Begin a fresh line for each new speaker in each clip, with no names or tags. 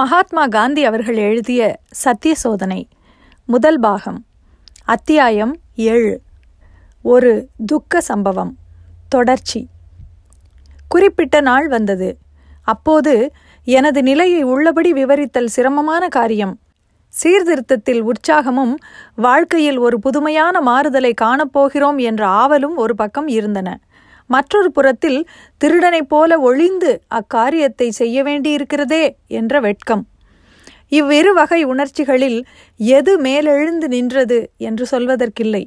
மகாத்மா காந்தி அவர்கள் எழுதிய சத்திய சோதனை முதல் பாகம் அத்தியாயம் ஏழு. ஒரு துக்க சம்பவம் தொடர்ச்சி. குறிப்பிட்ட நாள் வந்தது. அப்போது எனது நிலையை உள்ளபடி விவரித்தல் சிரமமான காரியம். சீர்திருத்தத்தில் உற்சாகமும் வாழ்க்கையில் ஒரு புதுமையான மாறுதலை காணப்போகிறோம் என்ற ஆவலும் ஒரு பக்கம் இருந்தன. மற்றொரு புறத்தில் திருடனைப் போல ஒளிந்து அக்காரியத்தை செய்ய வேண்டியிருக்கிறதே என்ற வெட்கம். இவ்விரு வகை உணர்ச்சிகளில் எது மேலெழுந்து நின்றது என்று சொல்வதற்கில்லை.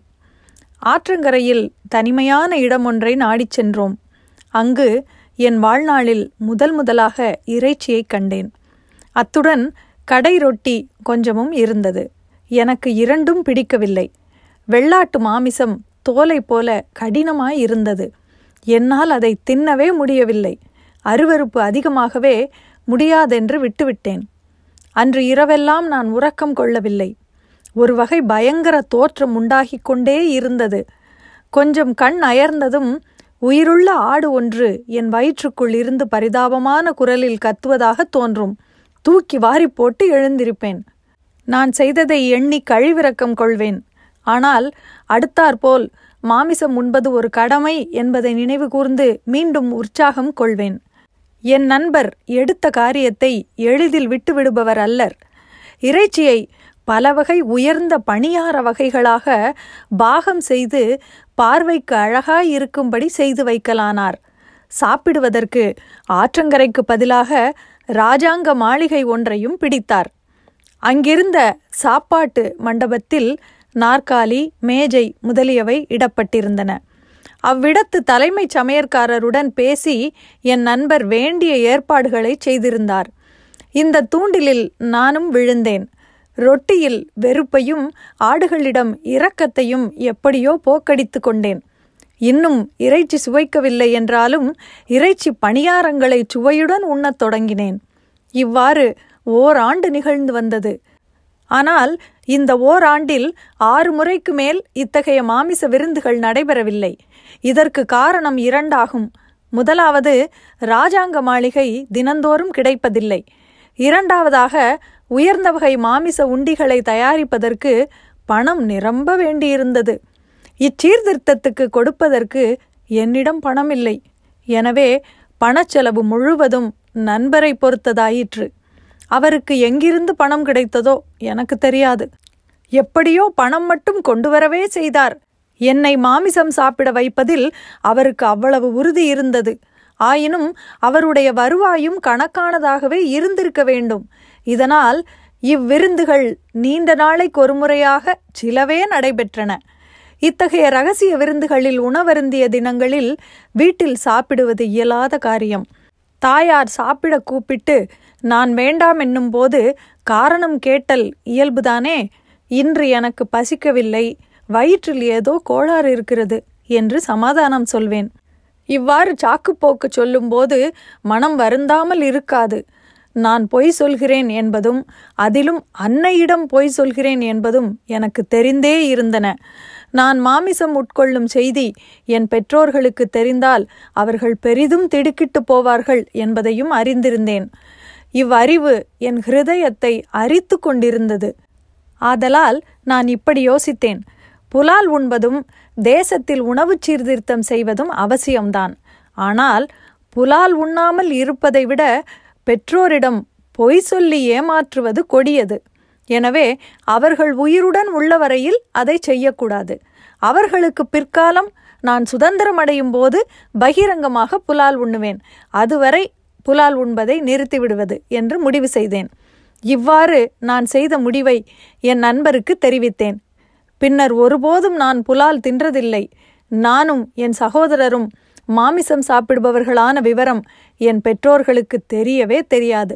ஆற்றங்கரையில் தனிமையான இடம் ஒன்றை நாடிச் சென்றோம். அங்கு என் வாழ்நாளில் முதல் முதலாக இறைச்சியைக் கண்டேன். அத்துடன் கடை ரொட்டி கொஞ்சமும் இருந்தது. எனக்கு இரண்டும் பிடிக்கவில்லை. வெள்ளாட்டு மாமிசம் தோலை போல கடினமாய் இருந்தது. என்னால் அதை தின்னவே முடியவில்லை. அருவருப்பு அதிகமாகவே முடியாதென்று விட்டுவிட்டேன். அன்று இரவெல்லாம் நான் உறக்கம் கொள்ளவில்லை. ஒரு வகை பயங்கர தோற்றம் உண்டாகிக் கொண்டே இருந்தது. கொஞ்சம் கண் அயர்ந்ததும் உயிருள்ள ஆடு ஒன்று என் வயிற்றுக்குள் இருந்து பரிதாபமான குரலில் கத்துவதாக தோன்றும். தூக்கி வாரி போட்டு எழுந்திருப்பேன். நான் செய்ததை எண்ணி கழிவிறக்கம் கொள்வேன். ஆனால் அடுத்தாற்போல் மாமிசம் உண்பது ஒரு கடமை என்பதை நினைவு கூர்ந்து மீண்டும் உற்சாகம் கொள்வேன். என் நண்பர் எடுத்த காரியத்தை எளிதில் விட்டுவிடுபவர் அல்லர். இறைச்சியை பல வகை உயர்ந்த பணியார வகைகளாக பாகம் செய்து பார்வைக்கு அழகாய் இருக்கும்படி செய்து வைக்கலானார். சாப்பிடுவதற்கு ஆற்றங்கரைக்கு பதிலாக ராஜாங்க மாளிகை ஒன்றையும் பிடித்தார். அங்கிருந்த சாப்பாட்டு மண்டபத்தில் நாற்காலி மேஜை முதலியவை இடப்பட்டிருந்தன. அவ்விடத்து தலைமைச் சமையற்காரருடன் பேசி என் நண்பர் வேண்டிய ஏற்பாடுகளை செய்திருந்தார். இந்த தூண்டிலில் நானும் விழுந்தேன். ரொட்டியில் வெறுப்பையும் ஆடுகளிடம் இரக்கத்தையும் எப்படியோ போக்கடித்து கொண்டேன். இன்னும் இறைச்சி சுவைக்கவில்லை என்றாலும் இறைச்சி பணியாரங்களை சுவையுடன் உண்ணத் தொடங்கினேன். இவ்வாறு ஓராண்டு நிகழ்ந்து வந்தது. ஆனால் இந்த ஓராண்டில் ஆறு முறைக்கு மேல் இத்தகைய மாமிச விருந்துகள் நடைபெறவில்லை. இதற்கு காரணம் இரண்டாகும். முதலாவது ராஜாங்க மாளிகை தினந்தோறும் கிடைப்பதில்லை. இரண்டாவதாக உயர்ந்த வகை மாமிச உண்டிகளை தயாரிப்பதற்கு பணம் நிரம்ப வேண்டியிருந்தது. இச்சீர்திருத்தத்துக்கு கொடுப்பதற்கு என்னிடம் பணம் இல்லை எனவே பணச்செலவு முழுவதும் நண்பரை பொறுத்ததாயிற்று. அவருக்கு எங்கிருந்து பணம் கிடைத்ததோ எனக்கு தெரியாது. எப்படியோ பணம் மட்டும் கொண்டு வரவே செய்தார். என்னை மாமிசம் சாப்பிட வைப்பதில் அவருக்கு அவ்வளவு உறுதி இருந்தது. ஆயினும் அவருடைய வருவாயும் கணக்கானதாகவே இருந்திருக்க வேண்டும். இதனால் இவ்விருந்துகள் நீண்ட நாளைக்கு ஒருமுறையாக சிலவே நடைபெற்றன. இத்தகைய ரகசிய விருந்துகளில் உணவருந்திய தினங்களில் வீட்டில் சாப்பிடுவது இயலாத காரியம். தாயார் சாப்பிட கூப்பிட்டு நான் வேண்டாம் என்னும்போது காரணம் கேட்டல் இயல்புதானே? இன்று எனக்கு பசிக்கவில்லை. வயிற்றில் ஏதோ கோளாறு இருக்கிறது என்று சமாதானம் சொல்வேன். இவ்வாறு சாக்குப்போக்கு சொல்லும்போது மனம் வருந்தாமல் இருக்காது. நான் பொய் சொல்கிறேன் என்பதும் அதிலும் அன்னையிடம் பொய் சொல்கிறேன் என்பதும் எனக்கு தெரிந்தே இருந்தன. நான் மாமிசம் உட்கொள்ளும் செய்தி என் பெற்றோர்களுக்கு தெரிந்தால் அவர்கள் பெரிதும் திடுக்கிட்டு போவார்கள் என்பதையும் அறிந்திருந்தேன். இவ்வறிவு என் ஹிருதயத்தை அரித்து கொண்டிருந்தது. ஆதலால் நான் இப்படி யோசித்தேன். புலால் உண்பதும் தேசத்தில் உணவு சீர்திருத்தம் செய்வதும் அவசியம்தான். ஆனால் புலால் உண்ணாமல் இருப்பதை விட பெற்றோரிடம் பொய் சொல்லி ஏமாற்றுவது கொடியது. எனவே அவர்கள் உயிருடன் உள்ளவரையில் அதை செய்யக்கூடாது. அவர்களுக்கு பிற்காலம் நான் சுதந்திரம் அடையும் போது பகிரங்கமாக புலால் உண்ணுவேன். அதுவரை புலால் உண்பதை நிறுத்திவிடுவது என்று முடிவு செய்தேன். இவ்வாறு நான் செய்த முடிவை என் நண்பருக்கு தெரிவித்தேன். பின்னர் ஒருபோதும் நான் புலால் தின்றதில்லை. நானும் என் சகோதரரும் மாமிசம் சாப்பிடுபவர்களான விவரம் என் பெற்றோர்களுக்கு தெரியவே தெரியாது.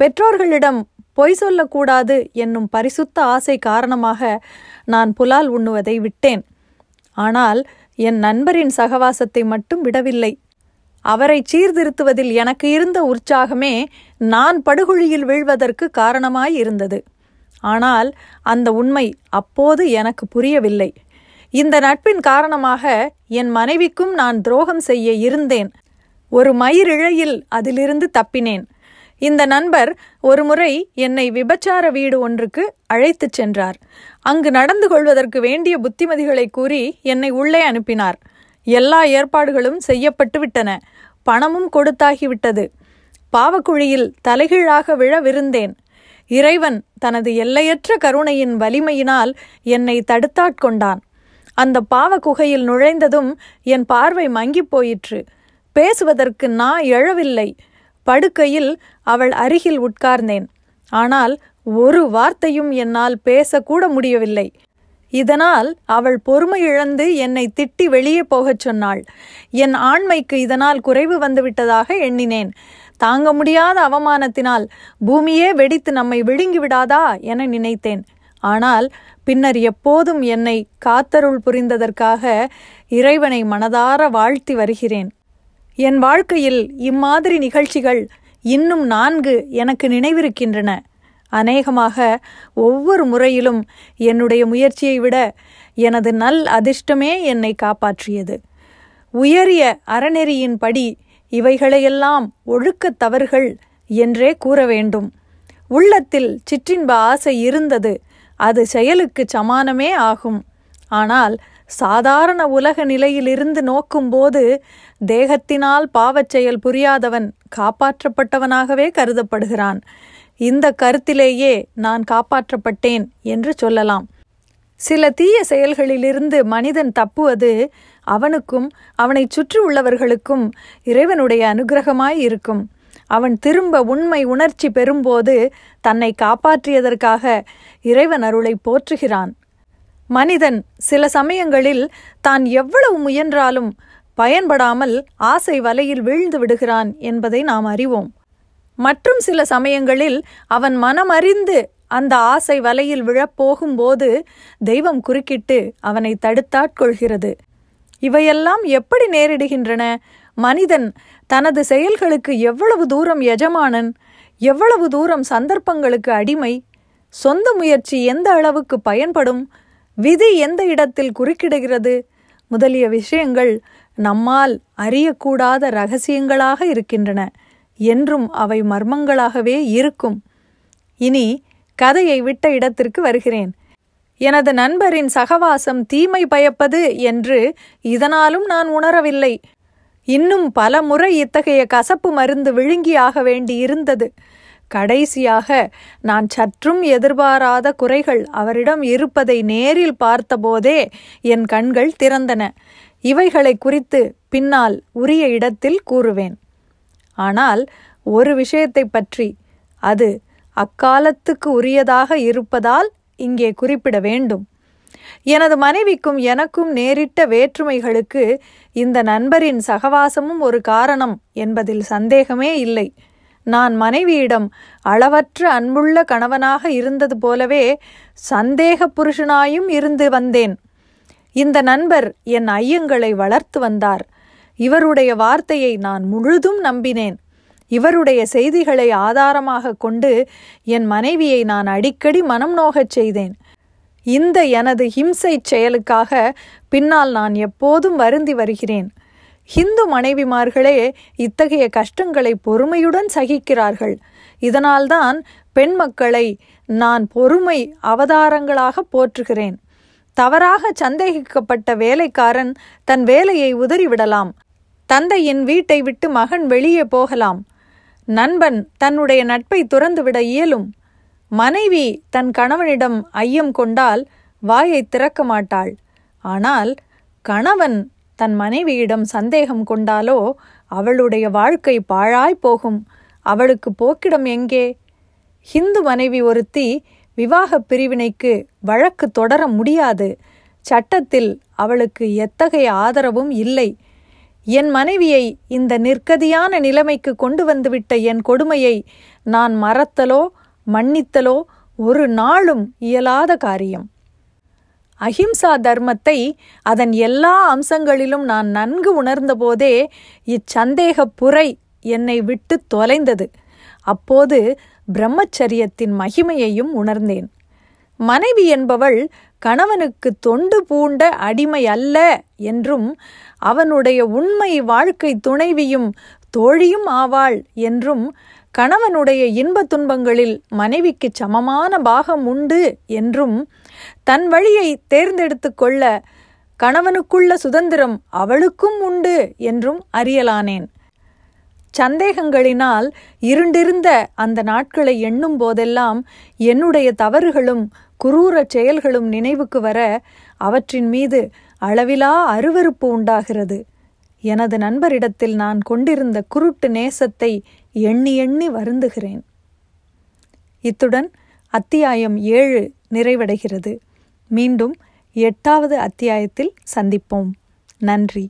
பெற்றோர்களிடம் பொய் சொல்லக்கூடாது என்னும் பரிசுத்த ஆசை காரணமாக நான் புலால் உண்ணுவதை விட்டேன். ஆனால் என் நண்பரின் சகவாசத்தை மட்டும் விடவில்லை. அவரை சீர்திருத்துவதில் எனக்கு இருந்த உற்சாகமே நான் படுகொழியில் வீழ்வதற்கு காரணமாய் இருந்தது. ஆனால் அந்த உண்மை அப்போது எனக்கு புரியவில்லை. இந்த நட்பின் காரணமாக என் மனைவிக்கும் நான் துரோகம் செய்ய இருந்தேன். ஒரு மயிரிழையில் அதிலிருந்து தப்பினேன். இந்த நண்பர் ஒருமுறை என்னை விபச்சார வீடு ஒன்றுக்கு அழைத்துச் சென்றார். அங்கு நடந்து கொள்வதற்கு வேண்டிய புத்திமதிகளை கூறி என்னை உள்ளே அனுப்பினார். எல்லா ஏற்பாடுகளும் செய்யப்பட்டு விட்டன பணமும் கொடுத்தாகிவிட்டது. பாவக்குழியில் தலைகீழாக விழவிருந்தேன். இறைவன் தனது எல்லையற்ற கருணையின் வலிமையினால் என்னை தடுத்தாட்கொண்டான். அந்த பாவ குகையில் நுழைந்ததும் என் பார்வை மங்கிப் போயிற்று. பேசுவதற்கு நான் எழவில்லை. படுக்கையில் அவள் அருகில் உட்கார்ந்தேன். ஆனால் ஒரு வார்த்தையும் என்னால் பேசக்கூட முடியவில்லை. இதனால் அவள் பொறுமை இழந்து என்னை திட்டி வெளியே போகச் சொன்னாள். என் ஆண்மைக்கு இதனால் குறைவு வந்துவிட்டதாக எண்ணினேன். தாங்க முடியாத அவமானத்தினால் பூமியே வெடித்து நம்மை விழுங்கி விடாதா என நினைத்தேன். ஆனால் பின்னர் எப்போதும் என்னை காத்தருள் புரிந்ததற்காக இறைவனை மனதார வாழ்த்தி வருகிறேன். என் வாழ்க்கையில் இம்மாதிரி நிகழ்ச்சிகள் இன்னும் நான்கு எனக்கு நினைவிருக்கின்றன. அநேகமாக ஒவ்வொரு முறையிலும் என்னுடைய முயற்சியை விட எனது நல் அதிர்ஷ்டமே என்னை காப்பாற்றியது. உயரிய அறநெறியின்படி இவைகளையெல்லாம் ஒழுக்கத் தவறுகள் என்றே கூற வேண்டும். உள்ளத்தில் சிற்றின்ப ஆசை இருந்தது அது செயலுக்கு சமானமே ஆகும். ஆனால் சாதாரண உலக நிலையிலிருந்து நோக்கும்போது தேகத்தினால் பாவச் செயல் புரியாதவன் காப்பாற்றப்பட்டவனாகவே கருதப்படுகிறான். இந்த கருத்திலேயே நான் காப்பாற்றப்பட்டேன் என்று சொல்லலாம். சில தீய செயல்களிலிருந்து மனிதன் தப்புவது அவனுக்கும் அவனைச் சுற்றி உள்ளவர்களுக்கும் இறைவனுடைய அனுகிரகமாய் இருக்கும். அவன் திரும்ப உண்மை உணர்ச்சி பெறும்போது தன்னை காப்பாற்றியதற்காக இறைவன் அருளை போற்றுகிறான். மனிதன் சில சமயங்களில் தான் எவ்வளவு முயன்றாலும் பயன்படாமல் ஆசை வலையில் வீழ்ந்து விடுகிறான் என்பதை நாம் அறிவோம். மற்றும் சில சமயங்களில் அவன் மனமறிந்து அந்த ஆசை வலையில் விழப்போகும்போது தெய்வம் குறுக்கிட்டு அவனை தடுத்தாட்கொள்கிறது இவையெல்லாம் எப்படி நேரிடுகின்றன? மனிதன் தனது செயல்களுக்கு எவ்வளவு தூரம் எஜமானன் எவ்வளவு தூரம் சந்தர்ப்பங்களுக்கு அடிமை சொந்த முயற்சி எந்த அளவுக்கு பயன்படும் விதி எந்த இடத்தில் குறுக்கிடுகிறது முதலிய விஷயங்கள் நம்மால் அறியக்கூடாத ரகசியங்களாக இருக்கின்றன. என்றும் அவை மர்மங்களாகவே இருக்கும். இனி கதையை விட்ட இடத்திற்கு வருகிறேன். எனது நண்பரின் சகவாசம் தீமை பயப்பது என்று இதனாலும் நான் உணரவில்லை. இன்னும் பல முறை இத்தகைய கசப்பு மருந்து விழுங்கியாக வேண்டி இருந்தது கடைசியாக நான் சற்றும் எதிர்பாராத குறைகள் அவரிடம் இருப்பதை நேரில் பார்த்தபோதே என் கண்கள் திறந்தன. இவைகளை குறித்து பின்னால் உரிய இடத்தில் கூறுவேன். ஆனால் ஒரு விஷயத்தை பற்றி அது அக்காலத்துக்கு உரியதாக இருப்பதால் இங்கே குறிப்பிட வேண்டும். எனது மனைவிக்கும் எனக்கும் நேரிட்ட வேற்றுமைகளுக்கு இந்த நண்பரின் சகவாசமும் ஒரு காரணம் என்பதில் சந்தேகமே இல்லை. நான் மனைவியிடம் அளவற்ற அன்புள்ள கணவனாக இருந்தது போலவே சந்தேக புருஷனாயும் இருந்து வந்தேன். இந்த நண்பர் என் ஐயங்களை வளர்த்து வந்தார். இவருடைய வார்த்தையை நான் முழுதும் நம்பினேன். இவருடைய செய்திகளை ஆதாரமாக கொண்டு என் மனைவியை நான் அடிக்கடி மனம் நோகச் செய்தேன். இந்த எனது ஹிம்சை செயலுக்காக பின்னால் நான் எப்போதும் வருந்தி வருகிறேன். ஹிந்து மனைவிமார்களே இத்தகைய கஷ்டங்களை பொறுமையுடன் சகிக்கிறார்கள். இதனால்தான் பெண் மக்களை நான் பொறுமை அவதாரங்களாக போற்றுகிறேன். தவறாக சந்தேகிக்கப்பட்ட வேலைக்காரன் தன் வேலையை உதறிவிடலாம். தந்தையின் வீட்டை விட்டு மகன் வெளியே போகலாம். நண்பன் தன்னுடைய நட்பை துறந்துவிட இயலும். மனைவி தன் கணவனிடம் ஐயம் கொண்டால் வாயை திறக்க மாட்டாள். ஆனால் கணவன் தன் மனைவியிடம் சந்தேகம் கொண்டாலோ அவளுடைய வாழ்க்கை பாழாய் போகும். அவளுக்கு போக்கிடம் எங்கே? ஹிந்து மனைவி ஒருத்தி விவாக பிரிவினைக்கு வழக்கு தொடர முடியாது. சட்டத்தில் அவளுக்கு எத்தகைய ஆதரவும் இல்லை. என் மனைவியை இந்த நிற்கதியான நிலைமைக்கு கொண்டு வந்துவிட்ட என் கொடுமையை நான் மறத்தலோ மன்னித்தலோ ஒரு நாளும் இயலாத காரியம். அஹிம்சா தர்மத்தை அதன் எல்லா அம்சங்களிலும் நான் நன்கு உணர்ந்தபோதே இச்சந்தேக புரை என்னை விட்டு தொலைந்தது. அப்போது பிரம்மச்சரியத்தின் மகிமையையும் உணர்ந்தேன். மனைவி என்பவள் கணவனுக்கு தொண்டு பூண்ட அடிமை அல்ல என்றும் அவனுடைய உண்மை வாழ்க்கை துணைவியும் தோழியும் ஆவாள் என்றும் கணவனுடைய இன்பத் துன்பங்களில் மனைவிக்கு சமமான பாகம் உண்டு என்றும் தன் வழியை தேர்ந்தெடுத்து கொள்ள கணவனுக்குள்ள சுதந்திரம் அவளுக்கும் உண்டு என்றும் அறியலானேன். சந்தேகங்களினால் இருண்டிருந்த அந்த நாட்களை எண்ணும் போதெல்லாம் என்னுடைய தவறுகளும் குரூரச் செயல்களும் நினைவுக்கு வர அவற்றின் மீது அளவிலா அருவருப்பு உண்டாகிறது. எனது நண்பரிடத்தில் நான் கொண்டிருந்த குருட்டு நேசத்தை எண்ணி எண்ணி வருந்துகிறேன். இத்துடன் அத்தியாயம் ஏழு நிறைவடைகிறது. மீண்டும் எட்டாவது அத்தியாயத்தில் சந்திப்போம். நன்றி.